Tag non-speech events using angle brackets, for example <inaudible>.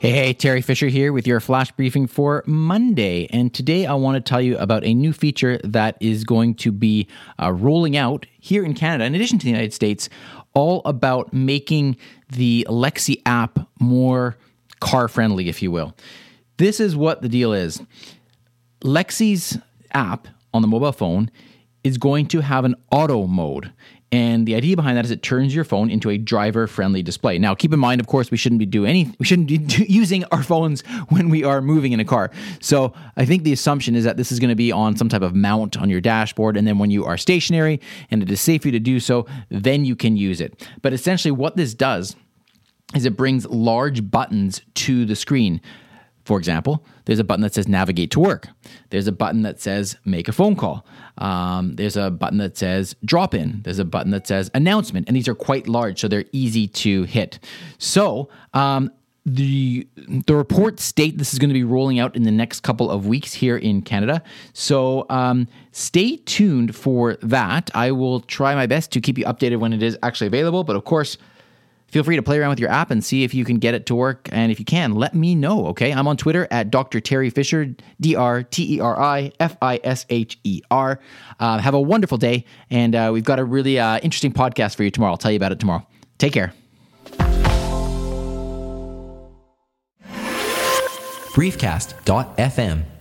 Hey, hey, Teri Fisher here with your flash briefing for Monday. And today I want to tell you about a new feature that is going to be uh, rolling out here in Canada, in addition to the United States, all about making the Alexa app more car friendly, if you will. This is what the deal is Alexa's app on the mobile phone is going to have an auto mode. And the idea behind that is it turns your phone into a driver-friendly display. Now, keep in mind, of course, we shouldn't be doing any, we shouldn't be <laughs> using our phones when we are moving in a car. So, I think the assumption is that this is going to be on some type of mount on your dashboard, and then when you are stationary and it is safe for you to do so, then you can use it. But essentially, what this does is it brings large buttons to the screen. For example, there's a button that says navigate to work. There's a button that says make a phone call. Um, there's a button that says drop in. There's a button that says announcement. And these are quite large, so they're easy to hit. So, um, the the reports state this is going to be rolling out in the next couple of weeks here in Canada. So um, stay tuned for that. I will try my best to keep you updated when it is actually available. But of course, Feel free to play around with your app and see if you can get it to work. And if you can, let me know, okay? I'm on Twitter at Dr. Teri Fisher, D R T E R I F I S H E R. Uh, have a wonderful day. And uh, we've got a really uh, interesting podcast for you tomorrow. I'll tell you about it tomorrow. Take care. Briefcast.fm